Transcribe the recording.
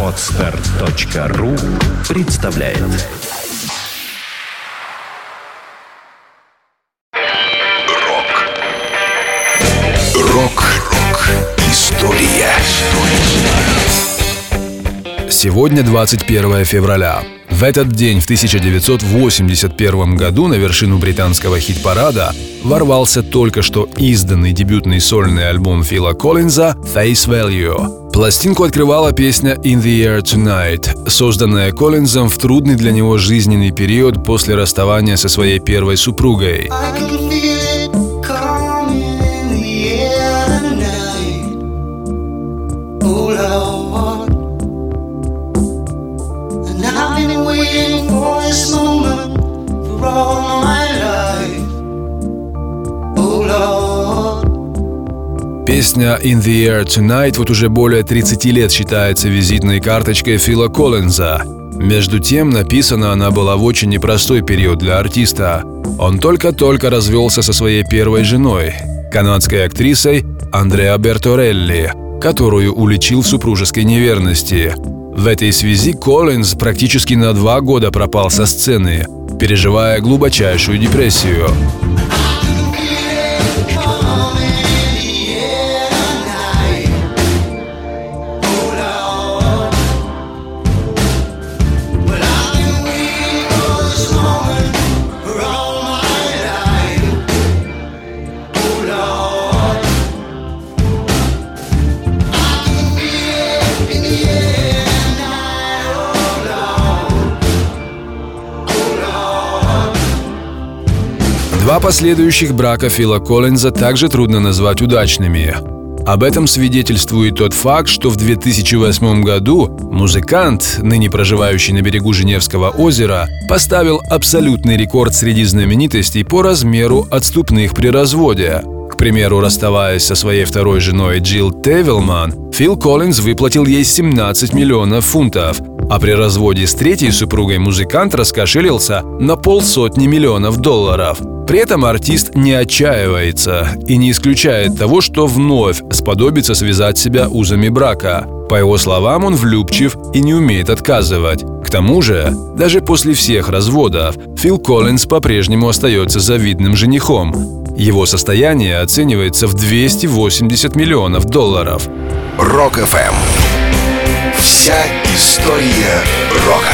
Отстар.ру представляет. Рок. Рок-рок История Сегодня 21 февраля. В этот день, в 1981 году, на вершину британского хит-парада ворвался только что изданный дебютный сольный альбом Фила Коллинза «Face Value». Пластинку открывала песня «In the Air Tonight», созданная Коллинзом в трудный для него жизненный период после расставания со своей первой супругой. Песня «In the Air Tonight» вот уже более 30 лет считается визитной карточкой Фила Коллинза. Между тем, написана она была в очень непростой период для артиста. Он только-только развелся со своей первой женой, канадской актрисой Андреа Берторелли, которую уличил в супружеской неверности. В этой связи Коллинз практически на два года пропал со сцены, переживая глубочайшую депрессию. Два последующих брака Фила Коллинза также трудно назвать удачными. Об этом свидетельствует тот факт, что в 2008 году музыкант, ныне проживающий на берегу Женевского озера, поставил абсолютный рекорд среди знаменитостей по размеру отступных при разводе. К примеру, расставаясь со своей второй женой Джилл Тевилман, Фил Коллинз выплатил ей 17 миллионов фунтов, а при разводе с третьей супругой музыкант раскошелился на полсотни миллионов долларов. При этом артист не отчаивается и не исключает того, что вновь сподобится связать себя узами брака. По его словам, он влюбчив и не умеет отказывать. К тому же, даже после всех разводов, Фил Коллинз по-прежнему остается завидным женихом. Его состояние оценивается в 280 миллионов долларов. Rock FM Вся история рока